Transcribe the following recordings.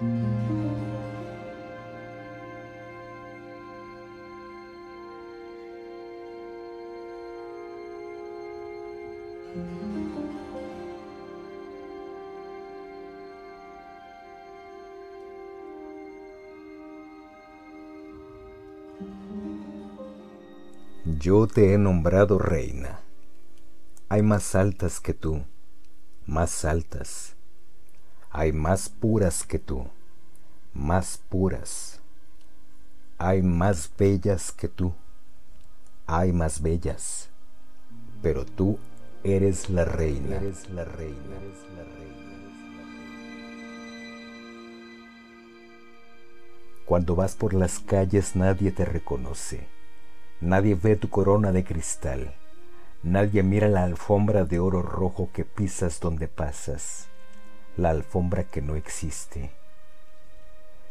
Yo te he nombrado reina. Hay más altas que tú, más altas. Hay más puras que tú, más puras. Hay más bellas que tú, hay más bellas. Pero tú eres la reina. Eres la reina. Eres la reina. Cuando vas por las calles nadie te reconoce Nadie ve tu corona de cristal. Nadie mira la alfombra de oro rojo que pisas donde pasas, la alfombra que no existe.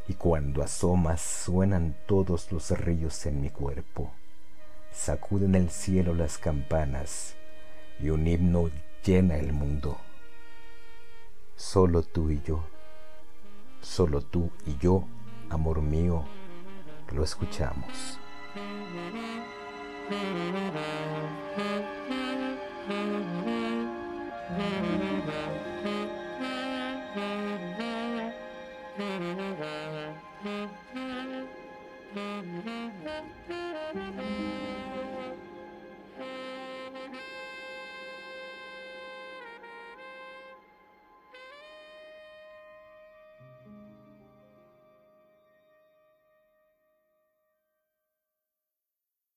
Y cuando asomas suenan todos los ríos en mi cuerpo, sacuden el cielo las campanas y un himno llena el mundo. Solo tú y yo, solo tú y yo, amor mío, lo escuchamos. Mm-hmm.